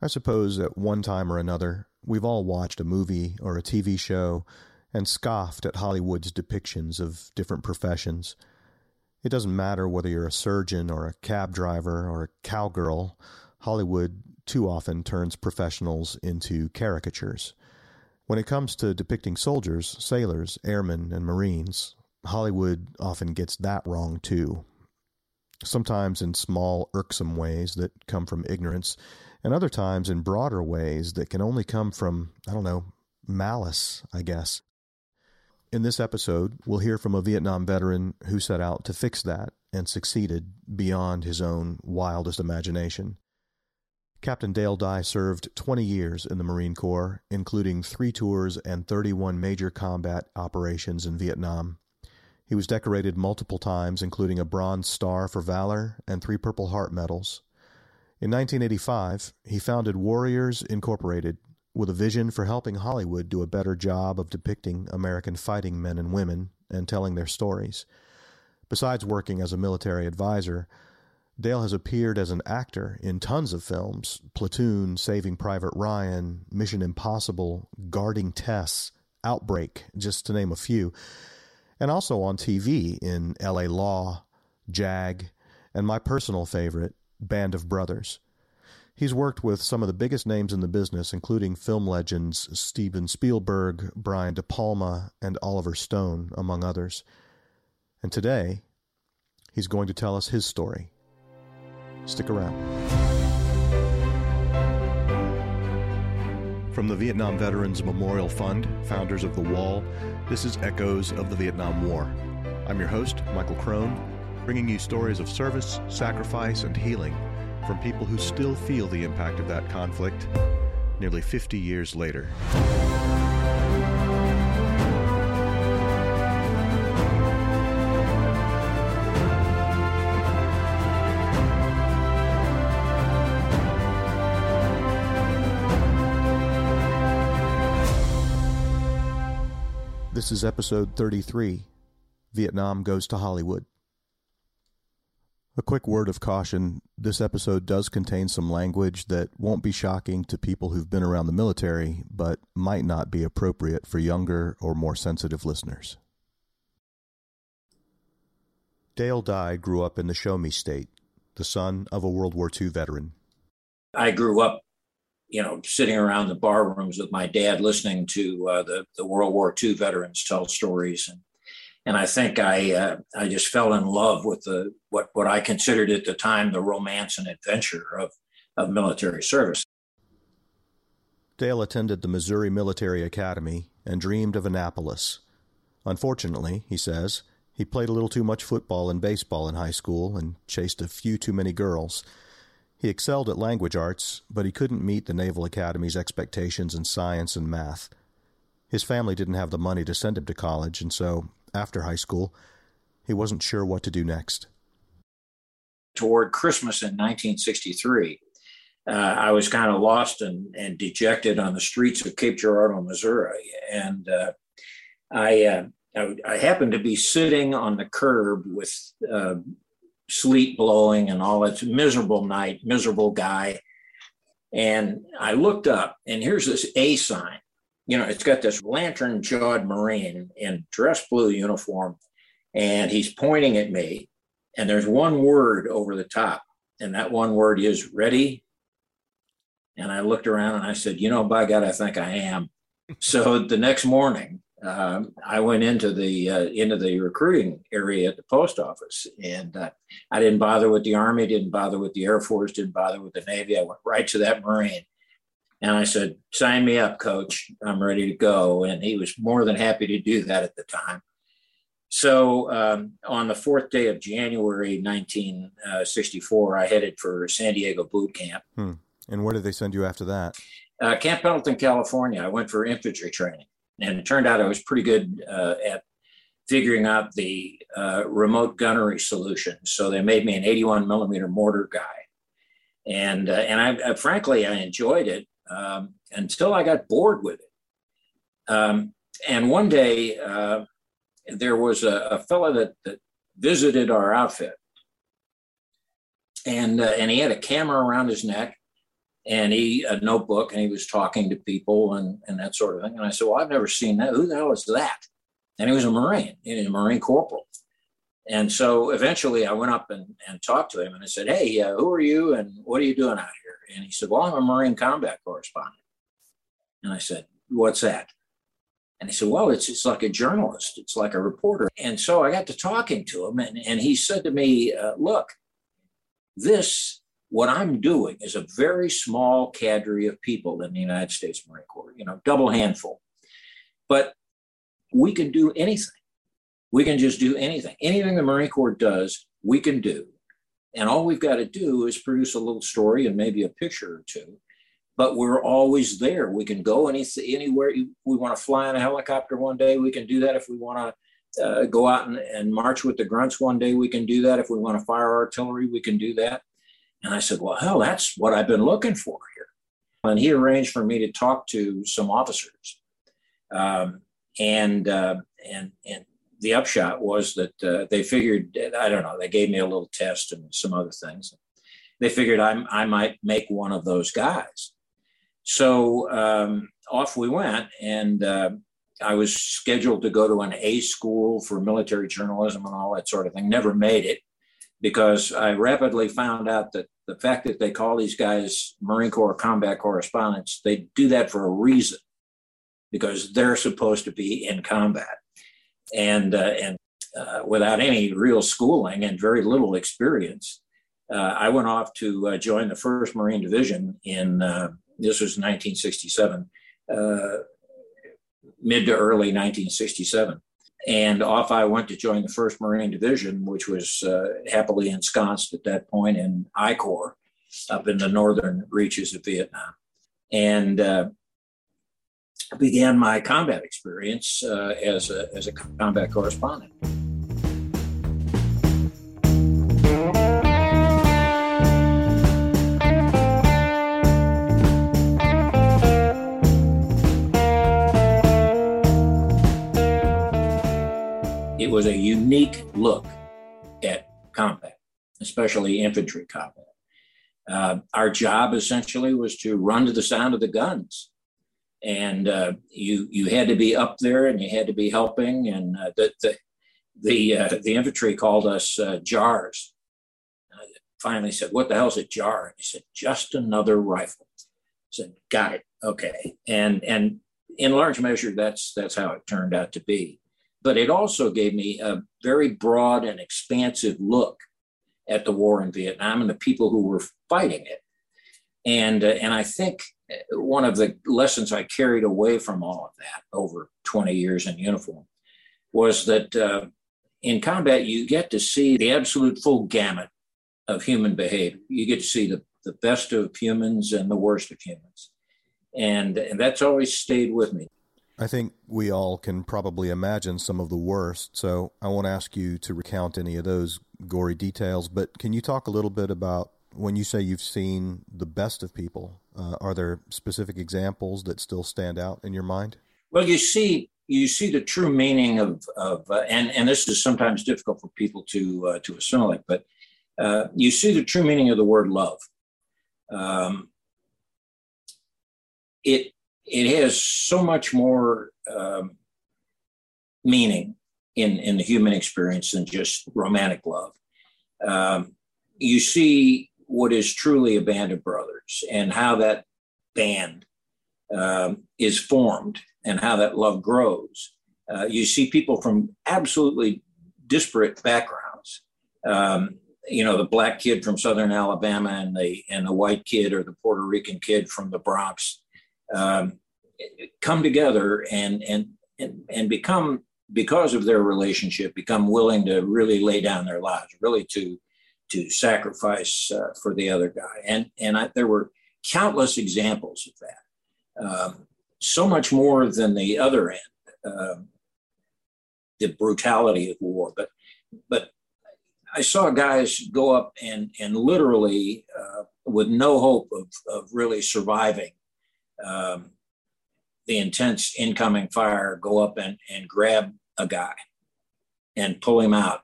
I suppose at one time or another, we've all watched a movie or a TV show and scoffed at Hollywood's depictions of different professions. It doesn't matter whether you're a surgeon or a cab driver or a cowgirl, Hollywood too often turns professionals into caricatures. When it comes to depicting soldiers, sailors, airmen, and Marines, Hollywood often gets that wrong too. Sometimes in small, irksome ways that come from ignorance, and other times in broader ways that can only come from, I don't know, malice, I guess. In this episode, we'll hear from a Vietnam veteran who set out to fix that and succeeded beyond his own wildest imagination. Captain Dale Dye served 20 years in the Marine Corps, including three tours and 31 major combat operations in Vietnam. He was decorated multiple times, including a Bronze Star for Valor and three Purple Heart medals. In 1985, he founded Warriors Incorporated with a vision for helping Hollywood do a better job of depicting American fighting men and women and telling their stories. Besides working as a military advisor, Dale has appeared as an actor in tons of films Platoon, Saving Private Ryan, Mission Impossible, Guarding Tess, Outbreak, just to name a few, and also on TV in LA Law, Jag, and my personal favorite, Band of Brothers. He's worked with some of the biggest names in the business, including film legends Steven Spielberg, Brian De Palma, and Oliver Stone, among others. And today, he's going to tell us his story. Stick around. From the Vietnam Veterans Memorial Fund, founders of The Wall, this is Echoes of the Vietnam War. I'm your host, Michael Crone, bringing you stories of service, sacrifice, and healing from people who still feel the impact of that conflict nearly 50 years later. This is episode 33 Vietnam Goes to Hollywood. A quick word of caution this episode does contain some language that won't be shocking to people who've been around the military, but might not be appropriate for younger or more sensitive listeners. Dale Dye grew up in the Show Me State, the son of a World War II veteran. I grew up you know, sitting around the bar rooms with my dad, listening to uh, the the World War II veterans tell stories, and and I think I uh, I just fell in love with the what what I considered at the time the romance and adventure of of military service. Dale attended the Missouri Military Academy and dreamed of Annapolis. Unfortunately, he says, he played a little too much football and baseball in high school and chased a few too many girls. He excelled at language arts, but he couldn't meet the Naval Academy's expectations in science and math. His family didn't have the money to send him to college, and so, after high school, he wasn't sure what to do next. Toward Christmas in 1963, uh, I was kind of lost and, and dejected on the streets of Cape Girardeau, Missouri. And uh, I, uh, I, I, happened to be sitting on the curb with uh, sleet blowing and all. It's miserable night, miserable guy. And I looked up, and here's this A sign. You know, it's got this lantern jawed Marine in dress blue uniform, and he's pointing at me. And there's one word over the top, and that one word is ready. And I looked around and I said, You know, by God, I think I am. so the next morning, um, I went into the uh, into the recruiting area at the post office, and uh, I didn't bother with the Army, didn't bother with the Air Force, didn't bother with the Navy. I went right to that Marine, and I said, "Sign me up, Coach. I'm ready to go." And he was more than happy to do that at the time. So um, on the fourth day of January 1964, I headed for San Diego boot camp. Hmm. And where did they send you after that? Uh, camp Pendleton, California. I went for infantry training and it turned out I was pretty good uh, at figuring out the uh, remote gunnery solution. So they made me an 81 millimeter mortar guy, and uh, and I, I, frankly I enjoyed it um, until I got bored with it. Um, and one day uh, there was a, a fellow that, that visited our outfit, and uh, and he had a camera around his neck, and he a notebook and he was talking to people and, and that sort of thing. And I said, Well, I've never seen that. Who the hell is that? And he was a Marine, a Marine corporal. And so eventually I went up and, and talked to him and I said, Hey, uh, who are you and what are you doing out here? And he said, Well, I'm a Marine combat correspondent. And I said, What's that? And he said, Well, it's, it's like a journalist, it's like a reporter. And so I got to talking to him and, and he said to me, uh, Look, this what I'm doing is a very small cadre of people in the United States Marine Corps, you know, double handful. But we can do anything. We can just do anything. Anything the Marine Corps does, we can do. And all we've got to do is produce a little story and maybe a picture or two. But we're always there. We can go any, anywhere. We want to fly in a helicopter one day. We can do that. If we want to uh, go out and, and march with the grunts one day, we can do that. If we want to fire artillery, we can do that and I said, Well, hell, that's what I've been looking for here. And he arranged for me to talk to some officers. Um, and, uh, and, and the upshot was that uh, they figured, I don't know, they gave me a little test and some other things. They figured i I might make one of those guys. So um, off we went. And uh, I was scheduled to go to an A school for military journalism and all that sort of thing. Never made it because I rapidly found out that the fact that they call these guys Marine Corps combat correspondents, they do that for a reason because they're supposed to be in combat. And, uh, and uh, without any real schooling and very little experience, uh, I went off to join the 1st Marine Division in, this was 1967, uh, mid to early 1967 and off I went to join the 1st Marine Division, which was uh, happily ensconced at that point in I Corps up in the northern reaches of Vietnam. And uh, began my combat experience uh, as, a, as a combat correspondent. it was a unique look at combat, especially infantry combat. Uh, our job essentially was to run to the sound of the guns, and uh, you you had to be up there and you had to be helping. And uh, the the the, uh, the, infantry called us uh, jars. I finally said, "What the hell's a jar?" He said, "Just another rifle." I said, "Got it. Okay." And and in large measure, that's that's how it turned out to be but it also gave me a very broad and expansive look at the war in Vietnam and the people who were fighting it. And, uh, and I think one of the lessons I carried away from all of that over 20 years in uniform was that uh, in combat, you get to see the absolute full gamut of human behavior. You get to see the, the best of humans and the worst of humans. And, and that's always stayed with me. I think we all can probably imagine some of the worst, so I won't ask you to recount any of those gory details, but can you talk a little bit about when you say you've seen the best of people? Uh, are there specific examples that still stand out in your mind? Well, you see, you see the true meaning of, of uh, and and this is sometimes difficult for people to uh, to assimilate, but uh, you see the true meaning of the word love. Um, it it has so much more um, meaning in, in the human experience than just romantic love. Um, you see what is truly a band of brothers and how that band um, is formed and how that love grows. Uh, you see people from absolutely disparate backgrounds. Um, you know, the black kid from Southern Alabama and the and the white kid or the Puerto Rican kid from the Bronx um, come together and, and and and become because of their relationship become willing to really lay down their lives really to to sacrifice uh, for the other guy. And and I, there were countless examples of that. Um, so much more than the other end um, the brutality of war. But but I saw guys go up and and literally uh, with no hope of, of really surviving um, the intense incoming fire, go up and, and grab a guy and pull him out.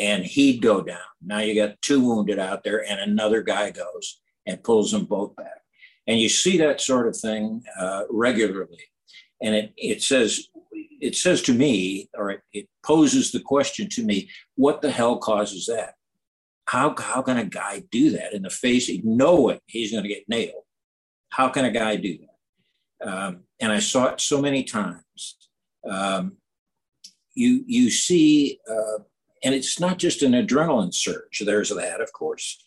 And he'd go down. Now you got two wounded out there, and another guy goes and pulls them both back. And you see that sort of thing uh, regularly. And it, it says, it says to me, or it, it poses the question to me, what the hell causes that? How, how can a guy do that in the face, knowing he's going to get nailed? How can a guy do that? Um, and I saw it so many times. Um, you you see, uh, and it's not just an adrenaline surge. There's that, of course,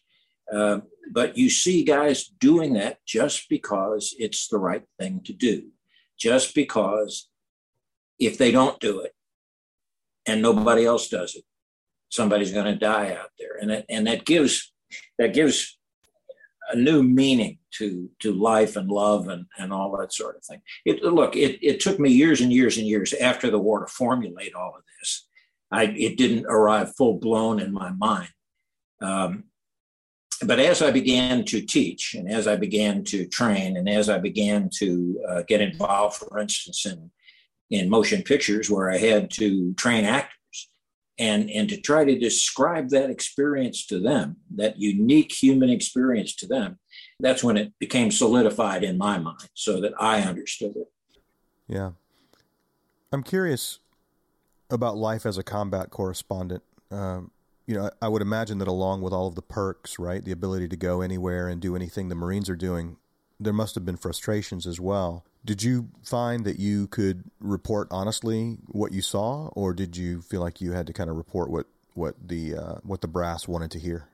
uh, but you see guys doing that just because it's the right thing to do, just because if they don't do it and nobody else does it, somebody's going to die out there, and it, and that gives that gives a new meaning to to life and love and, and all that sort of thing. It, look, it, it took me years and years and years after the war to formulate all of this. I, it didn't arrive full blown in my mind. Um, but as I began to teach and as I began to train and as I began to uh, get involved, for instance, in, in motion pictures where I had to train actors, and and to try to describe that experience to them that unique human experience to them that's when it became solidified in my mind so that i understood it yeah i'm curious about life as a combat correspondent um, you know i would imagine that along with all of the perks right the ability to go anywhere and do anything the marines are doing there must have been frustrations as well did you find that you could report honestly what you saw, or did you feel like you had to kind of report what what the uh, what the brass wanted to hear?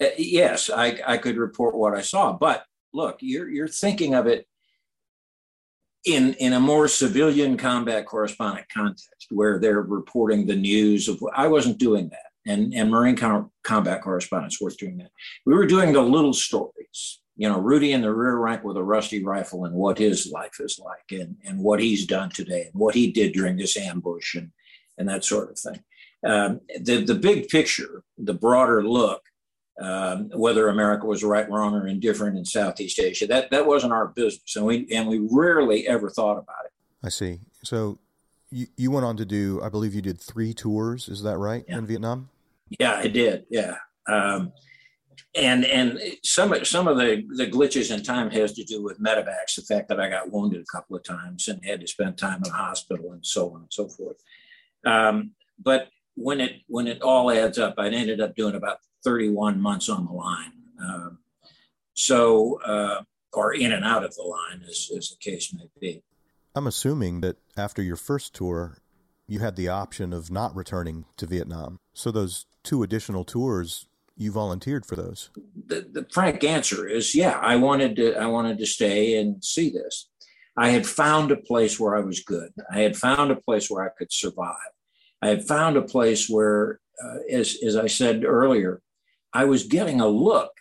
Uh, yes, I, I could report what I saw, but look, you're you're thinking of it in in a more civilian combat correspondent context, where they're reporting the news of. I wasn't doing that, and and Marine com- combat correspondents were doing that. We were doing the little stories you know, Rudy in the rear rank with a rusty rifle and what his life is like and, and what he's done today and what he did during this ambush and, and that sort of thing. Um, the, the big picture, the broader look, um, whether America was right, wrong, or indifferent in Southeast Asia, that, that wasn't our business. And we, and we rarely ever thought about it. I see. So you, you went on to do, I believe you did three tours. Is that right yeah. in Vietnam? Yeah, I did. Yeah. Um, and and some some of the the glitches in time has to do with medevacs, the fact that I got wounded a couple of times and had to spend time in the hospital and so on and so forth. Um, but when it when it all adds up, I ended up doing about 31 months on the line. Um, so uh, or in and out of the line, as, as the case may be. I'm assuming that after your first tour, you had the option of not returning to Vietnam. So those two additional tours you volunteered for those? The, the frank answer is yeah. I wanted to. I wanted to stay and see this. I had found a place where I was good. I had found a place where I could survive. I had found a place where, uh, as as I said earlier, I was getting a look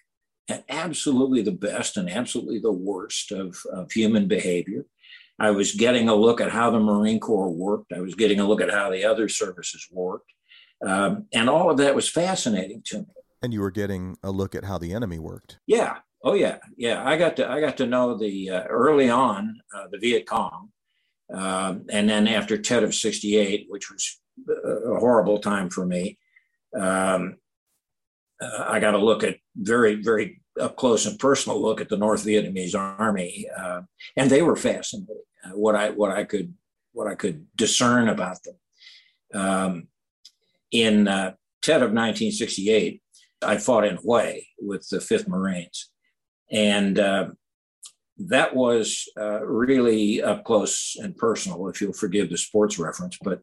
at absolutely the best and absolutely the worst of, of human behavior. I was getting a look at how the Marine Corps worked. I was getting a look at how the other services worked. Um, and all of that was fascinating to me. And you were getting a look at how the enemy worked. Yeah. Oh yeah. Yeah. I got to I got to know the uh, early on uh, the Viet Cong, um, and then after Tet of '68, which was a horrible time for me. Um, uh, I got to look at very very up close and personal look at the North Vietnamese Army, uh, and they were fascinating. Uh, what I what I could what I could discern about them. Um, in uh, Tet of 1968, I fought in Hue with the 5th Marines. And uh, that was uh, really up close and personal, if you'll forgive the sports reference. But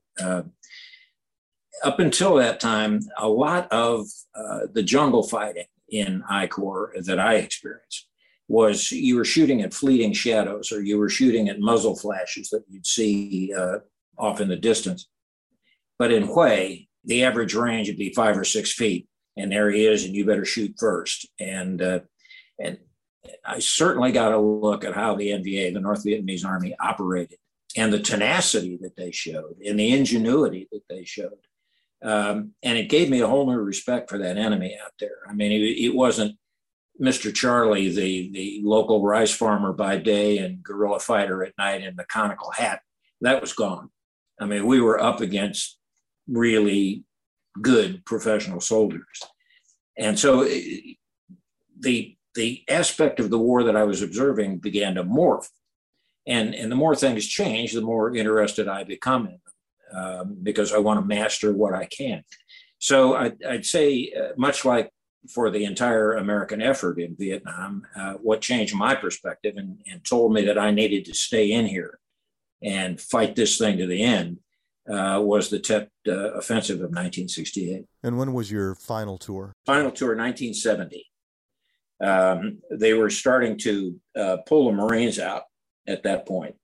up until that time, a lot of uh, the jungle fighting in I Corps that I experienced was you were shooting at fleeting shadows or you were shooting at muzzle flashes that you'd see uh, off in the distance. But in Hue, the average range would be five or six feet and there he is, and you better shoot first. And uh, and I certainly got a look at how the NVA, the North Vietnamese Army, operated, and the tenacity that they showed, and the ingenuity that they showed. Um, and it gave me a whole new respect for that enemy out there. I mean, it, it wasn't Mr. Charlie, the the local rice farmer by day and guerrilla fighter at night in the conical hat. That was gone. I mean, we were up against really good professional soldiers. And so eh, the the aspect of the war that I was observing began to morph. And, and the more things change, the more interested I become in them um, because I want to master what I can. So I, would say, uh, much like for the entire American effort in Vietnam, uh, what changed my perspective and, and, told me that I needed to stay in here and fight this thing to the end uh, was the Tet uh, Offensive of 1968. And when was your final tour? Final tour, 1970. Um, they were starting to uh, pull the Marines out at that point.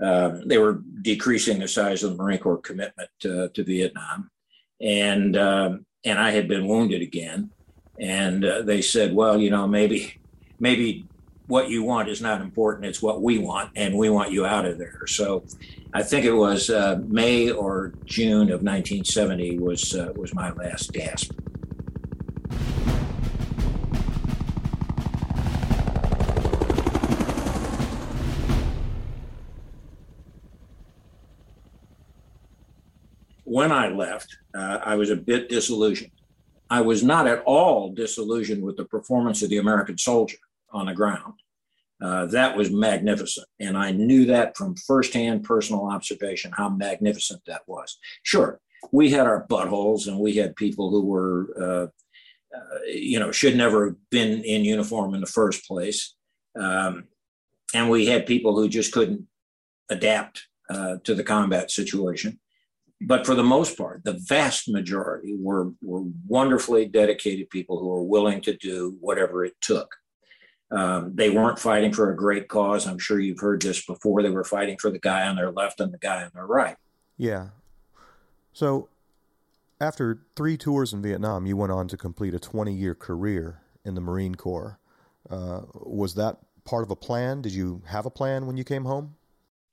Um, they were decreasing the size of the Marine Corps commitment to Vietnam, and um, and I had been wounded again, and uh, they said, well, you know, maybe maybe what you want is not important; it's what we want, and we want you out of there. So, I think it was uh, May or June of 1970 was uh, was my last gasp. When I left, uh, I was a bit disillusioned. I was not at all disillusioned with the performance of the American soldier on the ground. Uh, that was magnificent. And I knew that from firsthand personal observation how magnificent that was. Sure, we had our buttholes and we had people who were, uh, uh, you know, should never have been in uniform in the first place. Um, and we had people who just couldn't adapt uh, to the combat situation but for the most part, the vast majority were, were wonderfully dedicated people who were willing to do whatever it took. Um, they weren't fighting for a great cause. I'm sure you've heard this before. They were fighting for the guy on their left and the guy on their right. Yeah. So, after three tours in Vietnam, you went on to complete a 20 year career in the Marine Corps. Uh, was that part of a plan? Did you have a plan when you came home?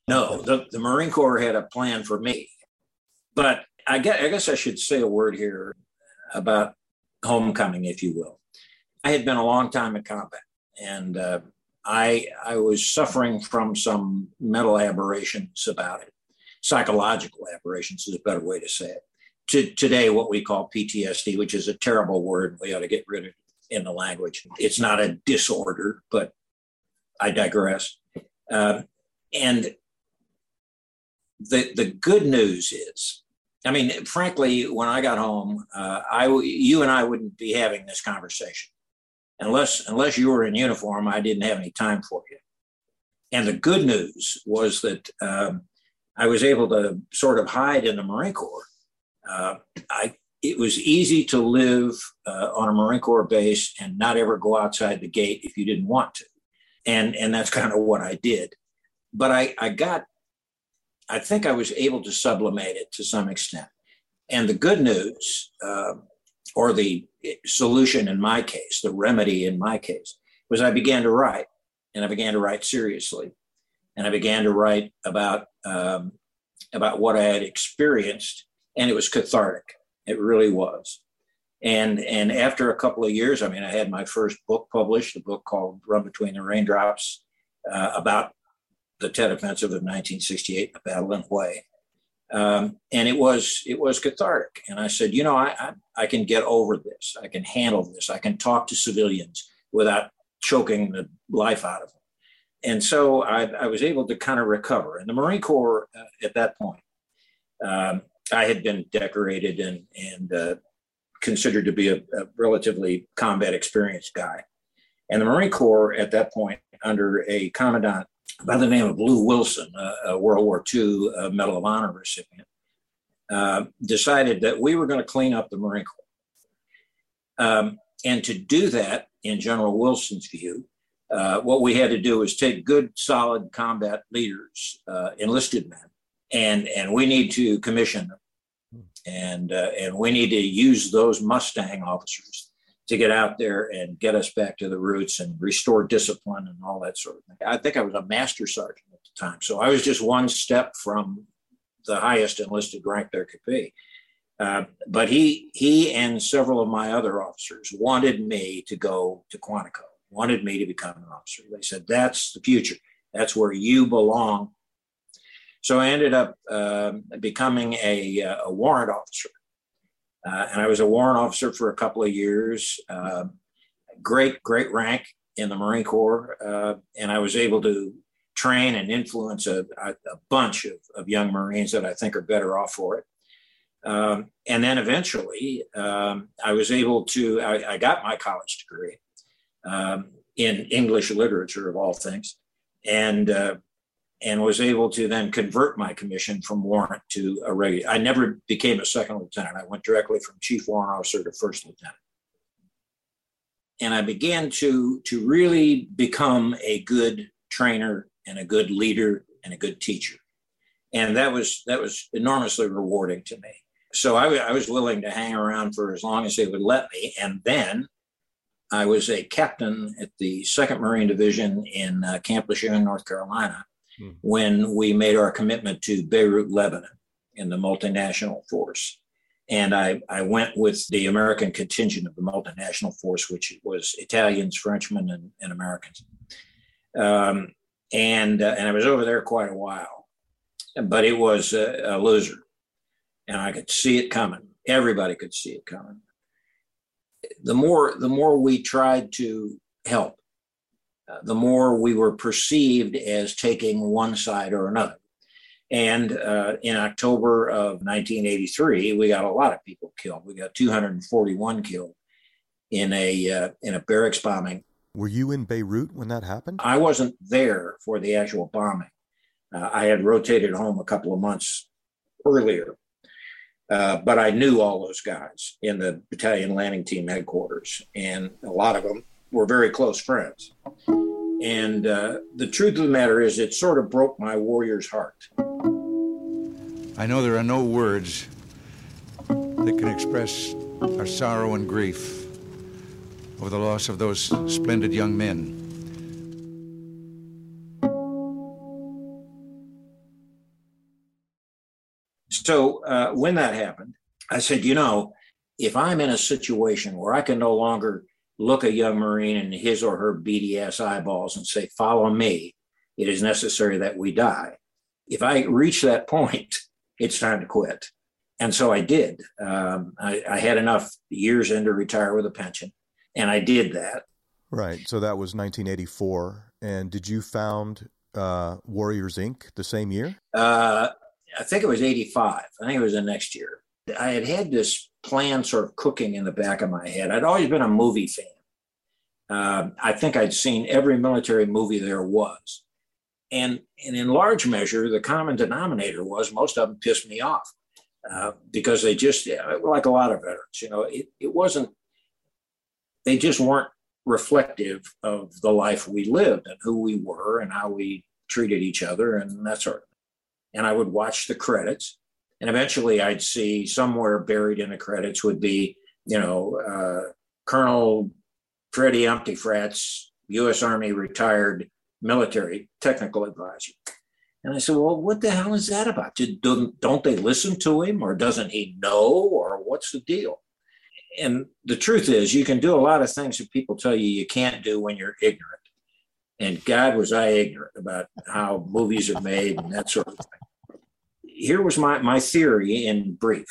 No, the, the Marine Corps had a plan for me. But I guess, I guess I should say a word here about homecoming, if you will. I had been a long time in combat, and uh, I I was suffering from some mental aberrations about it. Psychological aberrations is a better way to say it. To, today, what we call PTSD, which is a terrible word, we ought to get rid of in the language. It's not a disorder, but I digress. Uh, and the the good news is, I mean, frankly, when I got home, uh, I you and I wouldn't be having this conversation unless unless you were in uniform. I didn't have any time for you. And the good news was that um, I was able to sort of hide in the Marine Corps. Uh, I it was easy to live uh, on a Marine Corps base and not ever go outside the gate if you didn't want to, and and that's kind of what I did. But I I got I think I was able to sublimate it to some extent. And the good news, uh, or the solution in my case, the remedy in my case, was I began to write, and I began to write seriously, and I began to write about um, about what I had experienced, and it was cathartic. It really was. And and after a couple of years, I mean, I had my first book published, a book called "Run Between the Raindrops," uh, about the Tet Offensive of 1968, the Battle in Hue. Um, and it was it was cathartic. And I said, you know, I, I, I can get over this. I can handle this. I can talk to civilians without choking the life out of them. And so I, I was able to kind of recover. And the Marine Corps uh, at that point, um, I had been decorated and and uh, considered to be a, a relatively combat experienced guy. And the Marine Corps at that point, under a commandant by the name of Lou Wilson, a, World War II uh, Medal of Honor recipient, uh, decided that we were going to clean up the Marine Corps. Um, and to do that, in General Wilson's view, uh, what we had to do was take good, solid combat leaders, uh, enlisted men, and and we need to commission them, and uh, and we need to use those Mustang officers to get out there and get us back to the roots and restore discipline and all that sort of thing. I think I was a master sergeant at the time. So I was just one step from the highest enlisted rank there could be. Uh, but he he and several of my other officers wanted me to go to Quantico, wanted me to become an officer. They said that's the future. That's where you belong. So I ended up uh, becoming a, uh, a warrant officer uh, and I was a warrant officer for a couple of years. Uh, great, great rank. in the Marine Corps, uh, and I was able to train and influence a, a, bunch of, of, young Marines that I think are better off for it. Um, and then eventually, um, I was able to, I, I got my college degree um, in English literature, of all things, and uh, and was able to then convert my commission from warrant to a regular. I never became a second lieutenant. I went directly from chief warrant officer to first lieutenant. And I began to, to really become a good trainer and a good leader and a good teacher. And that was, that was enormously rewarding to me. So I, I was willing to hang around for as long as they would let me. And then I was a captain at the 2nd Marine Division in uh, Camp Lejeune, North Carolina mm. when we made our commitment to Beirut, Lebanon, in the multinational force. And I, I went with the American contingent of the multinational force, which was Italians, Frenchmen, and, and Americans. Um, and, uh, and I was over there quite a while, but it was a, a loser. And I could see it coming. Everybody could see it coming. The more, the more we tried to help, the more we were perceived as taking one side or another. And uh, in October of 1983, we got a lot of people killed. We got 241 killed in a uh, in a barracks bombing. Were you in Beirut when that happened? I wasn't there for the actual bombing. Uh, I had rotated home a couple of months earlier, uh, but I knew all those guys in the battalion landing team headquarters, and a lot of them were very close friends. And uh, the truth of the matter is, it sort of broke my warrior's heart. I know there are no words that can express our sorrow and grief over the loss of those splendid young men. So uh, when that happened, I said, you know, if I'm in a situation where I can no longer look a young Marine in his or her BDS eyeballs and say, Follow me. It is necessary that we die. If I reach that point, it's time to quit. And so I did. Um, I, I had enough years in to retire with a pension, and I did that. Right. So that was 1984. And did you found uh, Warriors Inc. the same year? Uh, I think it was 85. I think it was the next year. I had had this plan sort of cooking in the back of my head. I'd always been a movie fan. Uh, I think I'd seen every military movie there was. And, and in large measure, the common denominator was most of them pissed me off uh, because they just, like a lot of veterans, you know, it, it wasn't, they just weren't reflective of the life we lived and who we were and how we treated each other and that sort of thing. And I would watch the credits and eventually I'd see somewhere buried in the credits would be, you know, uh, Colonel Freddie Umptyfrats, U.S. Army retired military technical advisor. And I said, well, what the hell is that about? Don't, don't they listen to him or doesn't he know or what's the deal? And the truth is, you can do a lot of things that people tell you you can't do when you're ignorant. And God was I ignorant about how movies are made and that sort of thing here was my, my theory in brief.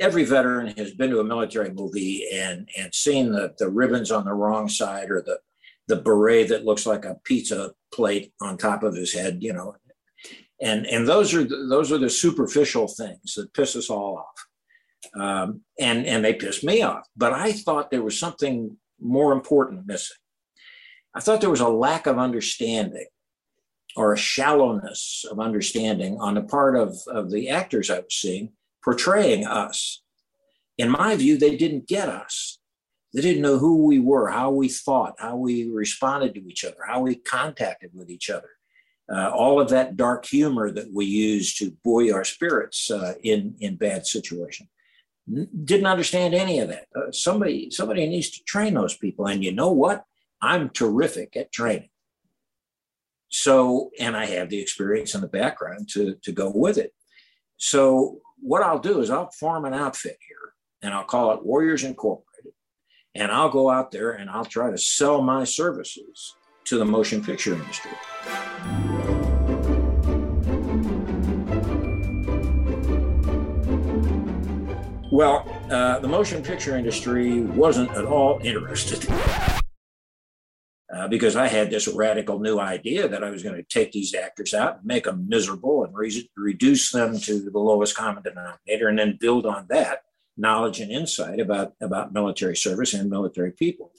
Every veteran has been to a military movie and, and seen the, the ribbons on the wrong side or the, the beret that looks like a pizza plate on top of his head, you know. And, and those are the, those are the superficial things that piss us all off. Um, and, and they piss me off. But I thought there was something more important missing. I thought there was a lack of understanding or a shallowness of understanding on the part of, of the actors I was seeing portraying us. In my view, they didn't get us. They didn't know who we were, how we thought, how we responded to each other, how we contacted with each other. Uh, all of that dark humor that we use to buoy our spirits uh, in in bad situations. Didn't understand any of that. Uh, somebody somebody needs to train those people, and you know what? I'm terrific at training. So, and I have the experience and the background to, to go with it. So, what I'll do is I'll form an outfit here and I'll call it Warriors Incorporated. And I'll go out there and I'll try to sell my services to the motion picture industry. Well, uh, the motion picture industry wasn't at all interested. Uh, because I had this radical new idea that I was going to take these actors out and make them miserable and re- reduce them to the lowest common denominator and then build on that knowledge and insight about, about military service and military people.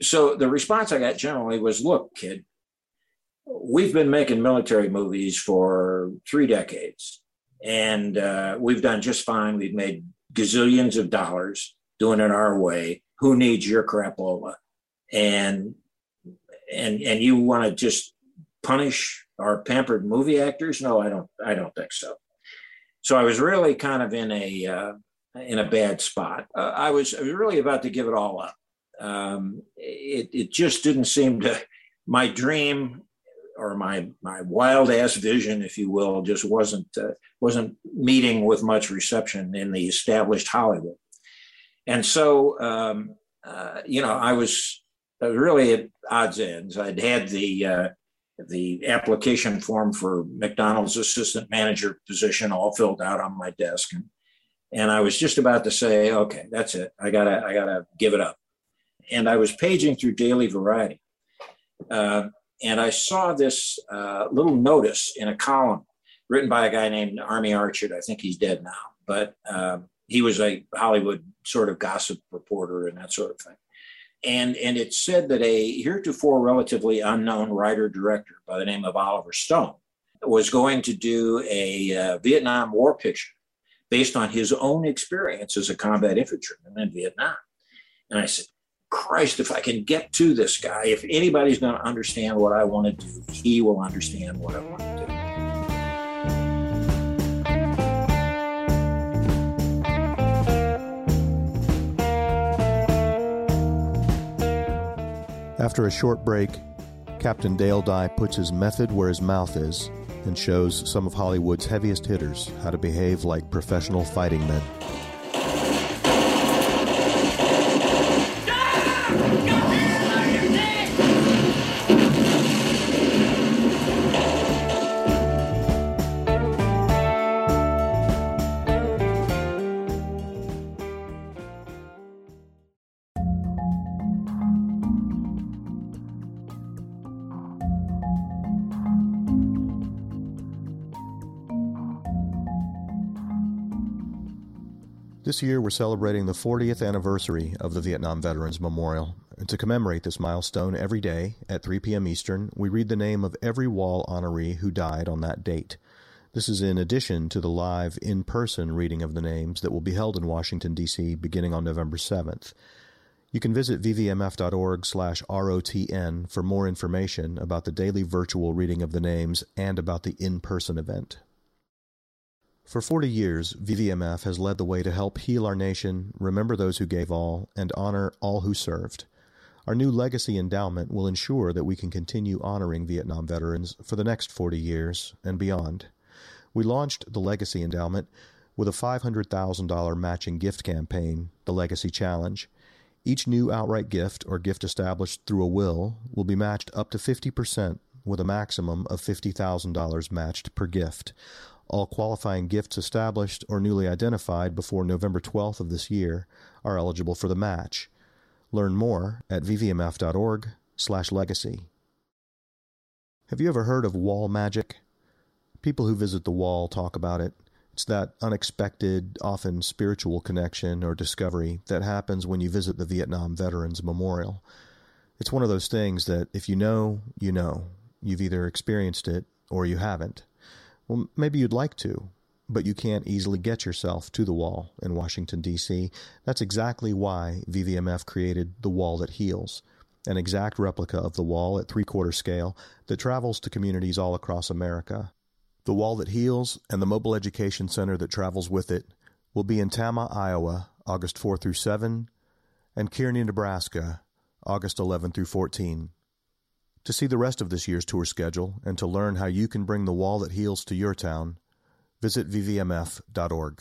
So the response I got generally was look, kid, we've been making military movies for three decades and uh, we've done just fine. We've made gazillions of dollars doing it our way. Who needs your crapola? And and and you want to just punish our pampered movie actors? No, I don't. I don't think so. So I was really kind of in a uh, in a bad spot. Uh, I was I was really about to give it all up. Um, it it just didn't seem to. My dream or my my wild ass vision, if you will, just wasn't uh, wasn't meeting with much reception in the established Hollywood. And so, um, uh, you know, I was, I was, really at odds ends. I'd had the uh, the application form for McDonald's assistant manager position all filled out on my desk, and and I was just about to say, okay, that's it. I gotta I gotta give it up. And I was paging through Daily Variety. Uh, and I saw this uh, little notice in a column written by a guy named Army Archerd. I think he's dead now, but um, he was a Hollywood sort of gossip reporter and that sort of thing. And, and it said that a heretofore relatively unknown writer director by the name of Oliver Stone was going to do a uh, Vietnam War picture based on his own experience as a combat infantryman in Vietnam. And I said, Christ, if I can get to this guy, if anybody's going to understand what I want to do, he will understand what I want to do. After a short break, Captain Dale Dye puts his method where his mouth is and shows some of Hollywood's heaviest hitters how to behave like professional fighting men. This year, we're celebrating the 40th anniversary of the Vietnam Veterans Memorial. And to commemorate this milestone, every day at 3 p.m. Eastern, we read the name of every wall honoree who died on that date. This is in addition to the live, in person reading of the names that will be held in Washington, D.C. beginning on November 7th. You can visit vvmf.org slash ROTN for more information about the daily virtual reading of the names and about the in person event. For 40 years, VVMF has led the way to help heal our nation, remember those who gave all, and honor all who served. Our new legacy endowment will ensure that we can continue honoring Vietnam veterans for the next 40 years and beyond. We launched the Legacy Endowment with a $500,000 matching gift campaign, the Legacy Challenge. Each new outright gift or gift established through a will will be matched up to 50% with a maximum of $50,000 matched per gift. All qualifying gifts established or newly identified before November 12th of this year are eligible for the match. Learn more at vvmf.org/legacy. Have you ever heard of wall magic? People who visit the wall talk about it. It's that unexpected, often spiritual connection or discovery that happens when you visit the Vietnam Veterans Memorial. It's one of those things that if you know, you know. You've either experienced it or you haven't. Well, maybe you'd like to, but you can't easily get yourself to the wall in Washington, D.C. That's exactly why VVMF created The Wall That Heals, an exact replica of the wall at three quarter scale that travels to communities all across America. The Wall That Heals and the Mobile Education Center that travels with it will be in Tama, Iowa, August 4 through 7, and Kearney, Nebraska, August 11 through 14. To see the rest of this year's tour schedule and to learn how you can bring the wall that heals to your town, visit vvmf.org.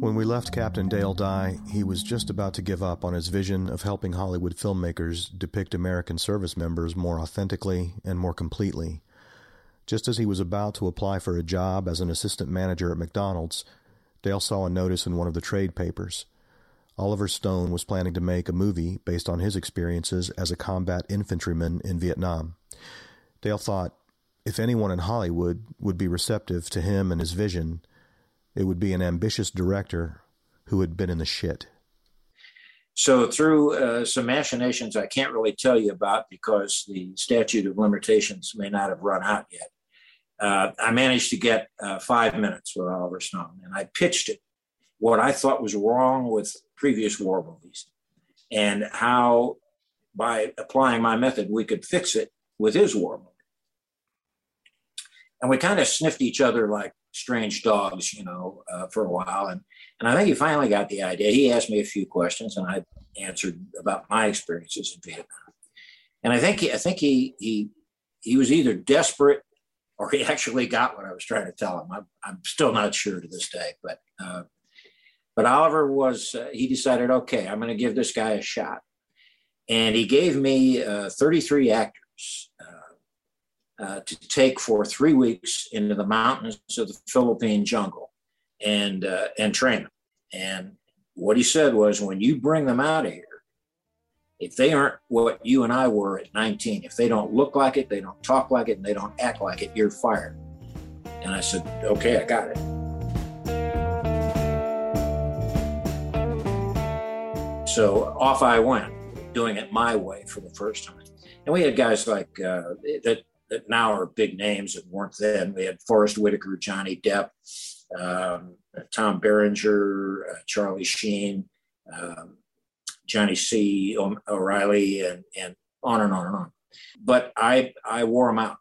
When we left Captain Dale Dye, he was just about to give up on his vision of helping Hollywood filmmakers depict American service members more authentically and more completely. Just as he was about to apply for a job as an assistant manager at McDonald's, Dale saw a notice in one of the trade papers. Oliver Stone was planning to make a movie based on his experiences as a combat infantryman in Vietnam. Dale thought if anyone in Hollywood would be receptive to him and his vision, it would be an ambitious director who had been in the shit. So, through uh, some machinations I can't really tell you about because the statute of limitations may not have run out yet, uh, I managed to get uh, five minutes with Oliver Stone, and I pitched it what I thought was wrong with previous war movies and how, by applying my method, we could fix it with his war movie. And we kind of sniffed each other like strange dogs, you know, uh, for a while. And, and I think he finally got the idea. He asked me a few questions and I answered about my experiences in Vietnam. And I think he, I think he, he, he was either desperate or he actually got what I was trying to tell him. I'm, I'm still not sure to this day, but, uh, but Oliver was, uh, he decided, okay, I'm going to give this guy a shot. And he gave me uh, 33 actors uh, to take for three weeks into the mountains of the Philippine jungle and uh, and train them. And what he said was, when you bring them out of here, if they aren't what you and I were at 19, if they don't look like it, they don't talk like it, and they don't act like it, you're fired. And I said, okay, I got it. So off I went, doing it my way for the first time. And we had guys like uh, that that now are big names that weren't then. We had Forest Whitaker, Johnny Depp, um, Tom Berenger, uh, Charlie Sheen, um, Johnny C. O'Reilly, and, and on and on and on. But I I wore them out.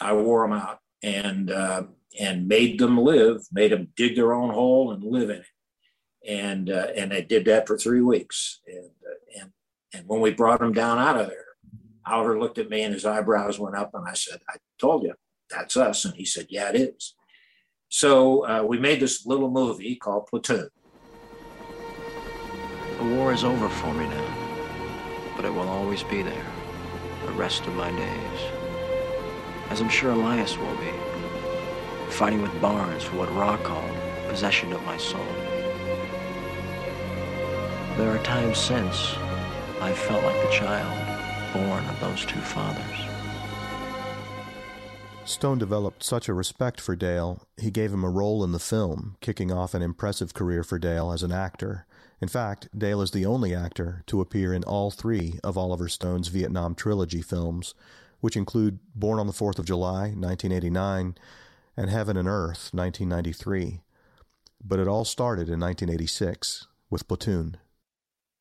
I wore them out and uh, and made them live, made them dig their own hole and live in it. And uh, and I did that for three weeks. And uh, and and when we brought them down out of there, Oliver looked at me and his eyebrows went up, and I said, I told you, that's us. And he said, Yeah, it is. So uh, we made this little movie called Platoon. The war is over for me now, but it will always be there the rest of my days. As I'm sure Elias will be, fighting with Barnes for what Rhah called possession of my soul. There are times since I've felt like the child born of those two fathers. Stone developed such a respect for Dale, he gave him a role in the film, kicking off an impressive career for Dale as an actor. In fact, Dale is the only actor to appear in all three of Oliver Stone's Vietnam trilogy films, which include Born on the Fourth of July, 1989, and Heaven and Earth, 1993. But it all started in 1986 with Platoon.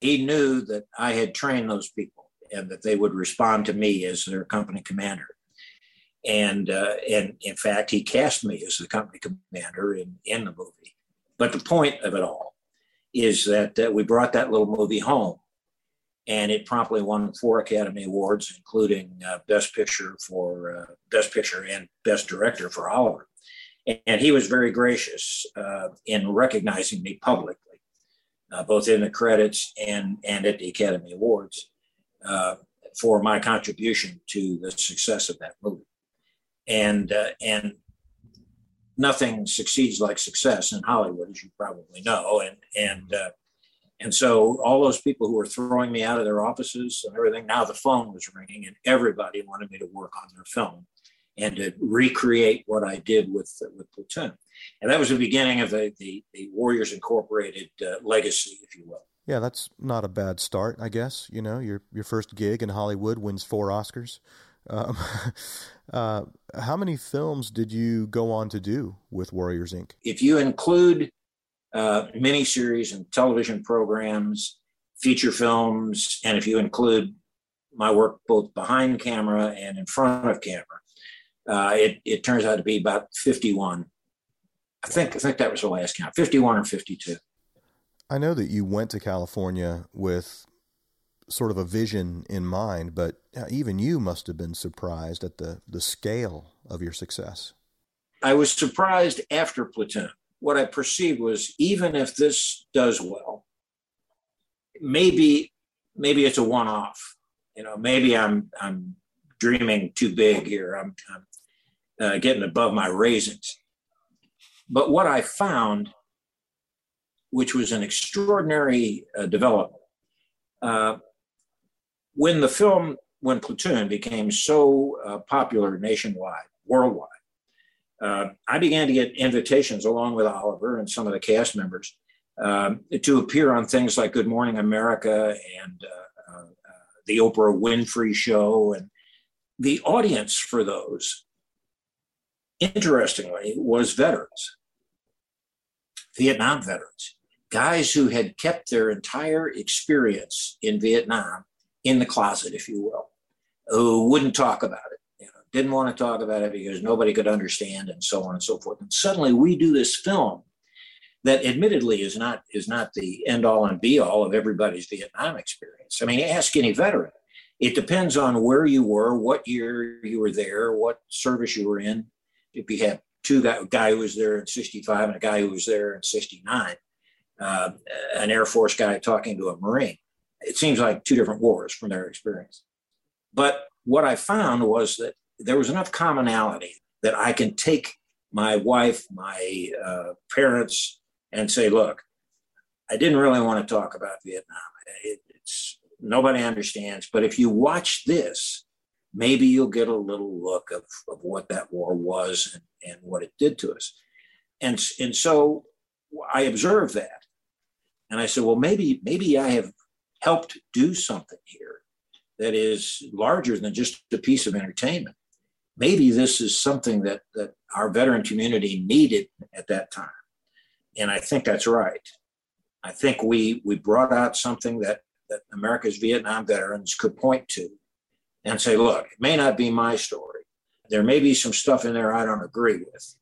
He knew that I had trained those people and that they would respond to me as their company commander. And uh, and in fact, he cast me as the company commander in in the movie. But the point of it all is that uh, we brought that little movie home, and it promptly won four Academy Awards, including uh, Best Picture for uh, Best Picture and Best Director for Oliver. And he was very gracious uh, in recognizing me publicly, uh, both in the credits and and at the Academy Awards for my contribution to the success of that movie. And uh, and nothing succeeds like success in Hollywood, as you probably know. And and uh, and so all those people who were throwing me out of their offices and everything, now the phone was ringing, and everybody wanted me to work on their film and to recreate what I did with with Platoon. And that was the beginning of the the, the Warriors Incorporated uh, legacy, if you will. Yeah, that's not a bad start, I guess. You know, your your first gig in Hollywood wins four Oscars. Um, uh, how many films did you go on to do with Warriors Inc? If you include uh, miniseries and television programs, feature films, and if you include my work both behind camera and in front of camera, uh, it, it turns out to be about 51. I think I think that was the last count, 51 or 52. I know that you went to California with sort of a vision in mind, but even you must have been surprised at the, the scale of your success. I was surprised after Platoon what I perceived was even if this does well, maybe maybe it's a one-off. You know, maybe I'm I'm dreaming too big here. I'm, I'm uh, getting above my raisins. But what I found, which was an extraordinary uh, development, uh, when the film, when Platoon became so uh, popular nationwide, worldwide, uh, I began to get invitations along with Oliver and some of the cast members um, to appear on things like Good Morning America and uh, uh, the Oprah Winfrey Show. And the audience for those, interestingly, was veterans, Vietnam veterans, guys who had kept their entire experience in Vietnam in the closet, if you will, who wouldn't talk about it didn't want to talk about it because nobody could understand and so on and so forth. And suddenly we do this film that admittedly is not is not the end all and be all of everybody's Vietnam experience. I mean, ask any veteran. It depends on where you were, what year you were there, what service you were in. If you have two guy, a guy who was there in 65 and a guy who was there in 69, uh, an Air Force guy talking to a Marine, it seems like two different wars from their experience. But what I found was that there was enough commonality that I can take my wife, my uh, parents, and say, look, I didn't really want to talk about Vietnam. It, it's nobody understands, but if you watch this, maybe you'll get a little look of, of what that war was and, and what it did to us. And, and so I observed that. And I said, well, maybe, maybe I have helped do something here that is larger than just a piece of entertainment maybe this is something that, that our veteran community needed at that time. And I think that's right. I think we, we brought out something that, that America's Vietnam veterans could point to and say, look, it may not be my story. There may be some stuff in there I don't agree with,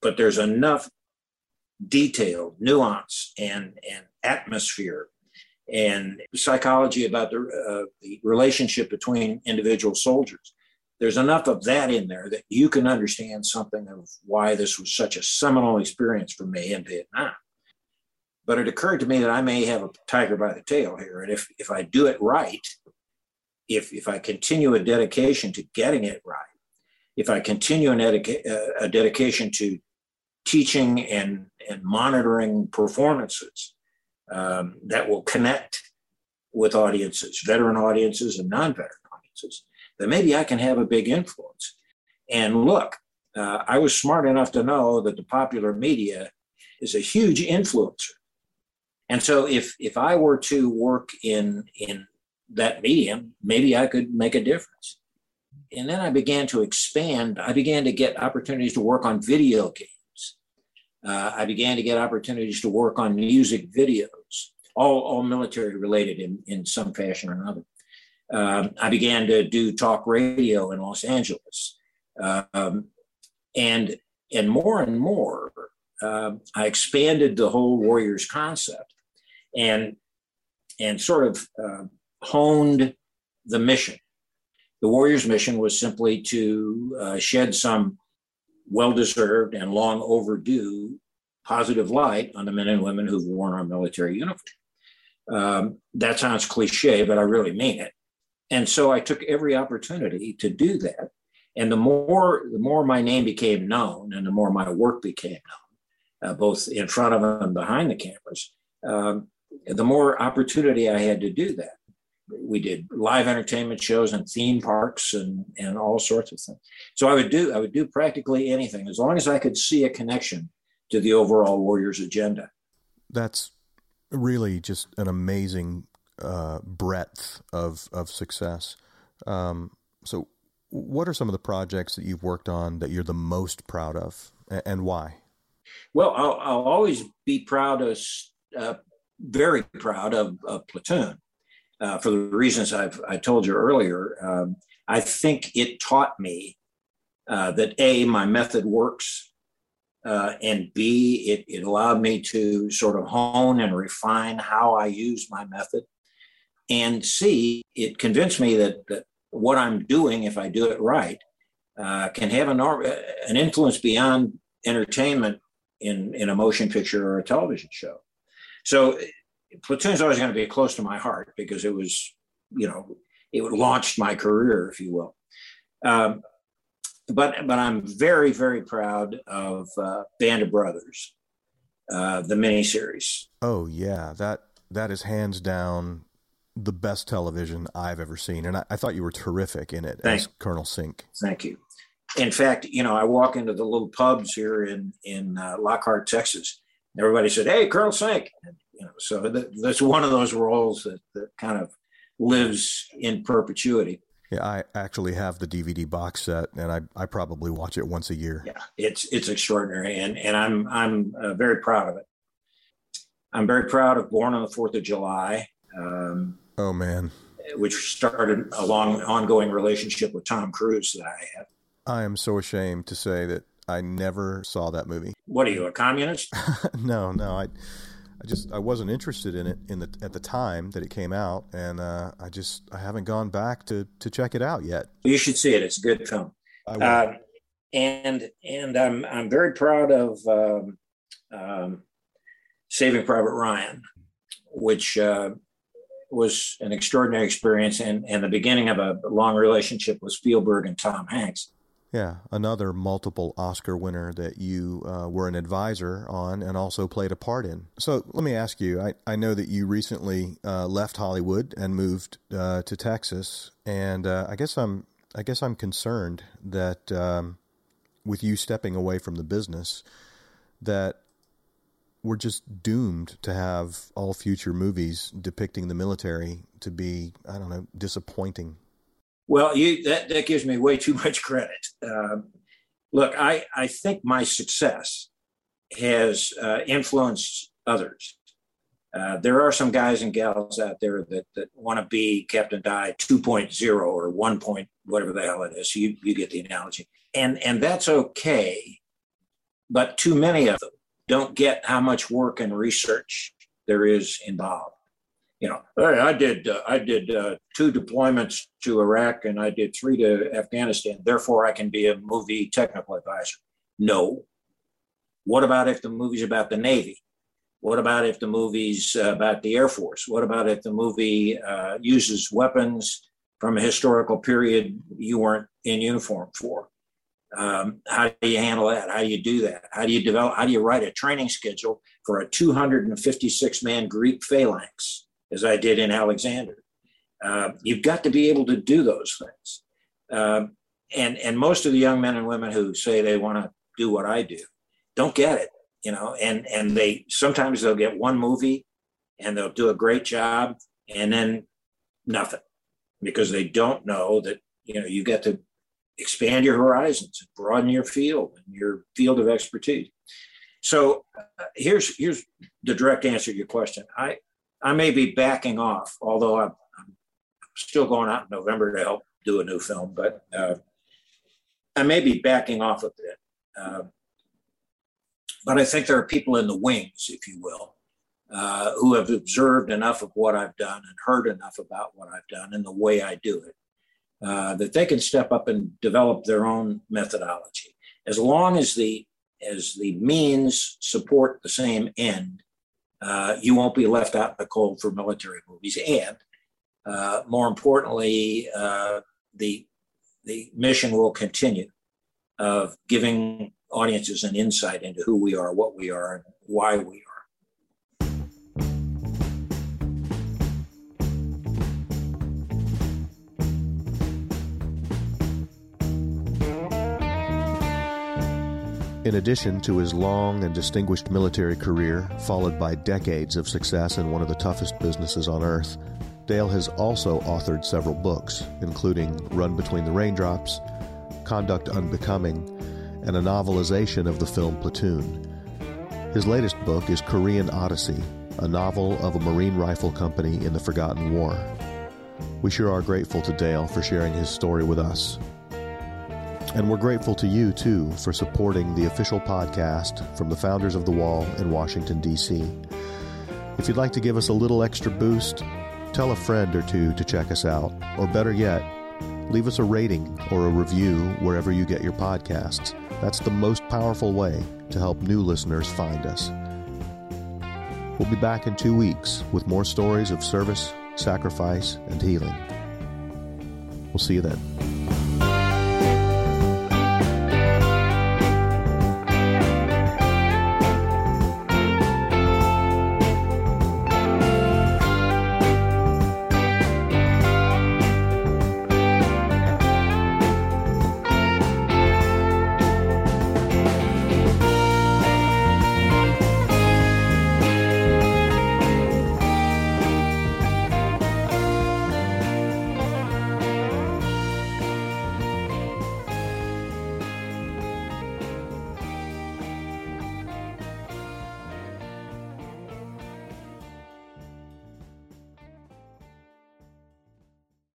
but there's enough detail, nuance, and, and atmosphere and psychology about the, uh, the relationship between individual soldiers there's enough of that in there that you can understand something of why this was such a seminal experience for me in Vietnam. But it occurred to me that I may have a tiger by the tail here. And if, if I do it right, if, if I continue a dedication to getting it right, if I continue an uh, a dedication to teaching and, and monitoring performances um, that will connect with audiences, veteran audiences and non veteran audiences, that maybe I can have a big influence. And look, uh, I was smart enough to know that the popular media is a huge influencer. And so if if I were to work in in that medium, maybe I could make a difference. And then I began to expand. I began to get opportunities to work on video games. Uh, I began to get opportunities to work on music videos, all, all military related in, in some fashion or another um, I began to do talk radio in Los Angeles. Um, and, and more and more, uh, I expanded the whole Warriors concept and, and sort of uh, honed the mission. The Warriors' mission was simply to uh, shed some well deserved and long overdue positive light on the men and women who've worn our military uniform. Um, that sounds cliche, but I really mean it. And so I took every opportunity to do that. And the more the more my name became known, and the more my work became known, uh, both in front of and behind the cameras, um, the more opportunity I had to do that. We did live entertainment shows and theme parks and and all sorts of things. So I would do I would do practically anything as long as I could see a connection to the overall Warriors agenda. That's really just an amazing uh, breadth of of success. Um, so, what are some of the projects that you've worked on that you're the most proud of, and why? Well, I'll, I'll always be proud of, uh, very proud of, of Platoon, uh, for the reasons I've I told you earlier. Um, I think it taught me uh, that a my method works, uh, and b it, it allowed me to sort of hone and refine how I use my method and C, it convinced me that, that what I'm doing, if I do it right, uh, can have an, an influence beyond entertainment in in a motion picture or a television show. So Platoon's always going to be close to my heart because it was, you know, it launched my career, if you will. Um, but but I'm very very proud of uh, Band of Brothers, uh, the miniseries. Oh yeah, that that is hands down the best television I've ever seen, and I, I thought you were terrific in it as Colonel Sink. Thank you. In fact, you know, I walk into the little pubs here in in uh, Lockhart, Texas. Everybody said, "Hey, Colonel Sink," you know. So th- that's one of those roles that, that kind of lives in perpetuity. Yeah, I actually have the DVD box set, and I, I probably watch it once a year. Yeah, it's it's extraordinary, and and I'm I'm uh, very proud of it. I'm very proud of Born on the Fourth of July. Um, oh man, which started a long ongoing relationship with Tom Cruise that I have. I am so ashamed to say that I never saw that movie. What are you, a communist? no, no. I I just I wasn't interested in it in the at the time that it came out, and uh, I just I haven't gone back to to check it out yet. You should see it; it's a good film. Uh, and and I'm I'm very proud of um, um, Saving Private Ryan, which uh, was an extraordinary experience and and the beginning of a long relationship with Spielberg and Tom Hanks. Yeah, another multiple Oscar winner that you uh, were an advisor on and also played a part in. So let me ask you I, I know that you recently uh, left Hollywood and moved uh, to Texas, and uh, I guess I'm I guess I'm concerned that um, with you stepping away from the business, that we're just doomed to have all future movies depicting the military to be I don't know disappointing well, you that that gives me way too much credit. Uh, look, I I think my success has uh, influenced others. Uh, there are some guys and gals out there that that want to be Captain Dye 2.0 or 1. Point, whatever the hell it is. You you get the analogy, and and that's okay. But too many of them don't get how much work and research there is involved you know, I did uh, I did uh, two deployments to Iraq and I did three to Afghanistan. Therefore, I can be a movie technical advisor. No. What about if the movie's about the Navy? What about if the movie's uh, about the Air Force? What about if the movie uh, uses weapons from a historical period you weren't in uniform for? Um, how do you handle that? How do you do that? How do you develop? How do you write a training schedule for a 256 man Greek phalanx? As I did in Alexander. Uh, you've got to be able to do those things. Um, and and most of the young men and women who say they want to do what I do don't get it, you know. And and they sometimes they'll get one movie and they'll do a great job and then nothing because they don't know that you know you get to expand your horizons broaden your field and your field of expertise. So uh, here's here's the direct answer to your question. I I may be backing off, although I'm, I'm still going out in November to help do a new film, but uh, I may be backing off a bit. Uh, but I think there are people in the wings, if you will, uh, who have observed enough of what I've done and heard enough about what I've done and the way I do it uh, that they can step up and develop their own methodology. As long as the as the means support the same end, uh, you won't be left out in the cold for military movies. And uh, more importantly, uh, the the mission will continue of giving audiences an insight into who we are, what we are, and why we In addition to his long and distinguished military career, followed by decades of success in one of the toughest businesses on earth, Dale has also authored several books, including Run Between the Raindrops, Conduct Unbecoming, and a novelization of the film Platoon. His latest book is Korean Odyssey, a novel of a Marine rifle company in the Forgotten War. We sure are grateful to Dale for sharing his story with us. And we're grateful to you, too, for supporting the official podcast from the founders of The Wall in Washington, D.C. If you'd like to give us a little extra boost, tell a friend or two to check us out. Or better yet, leave us a rating or a review wherever you get your podcasts. That's the most powerful way to help new listeners find us. We'll be back in two weeks with more stories of service, sacrifice, and healing. We'll see you then.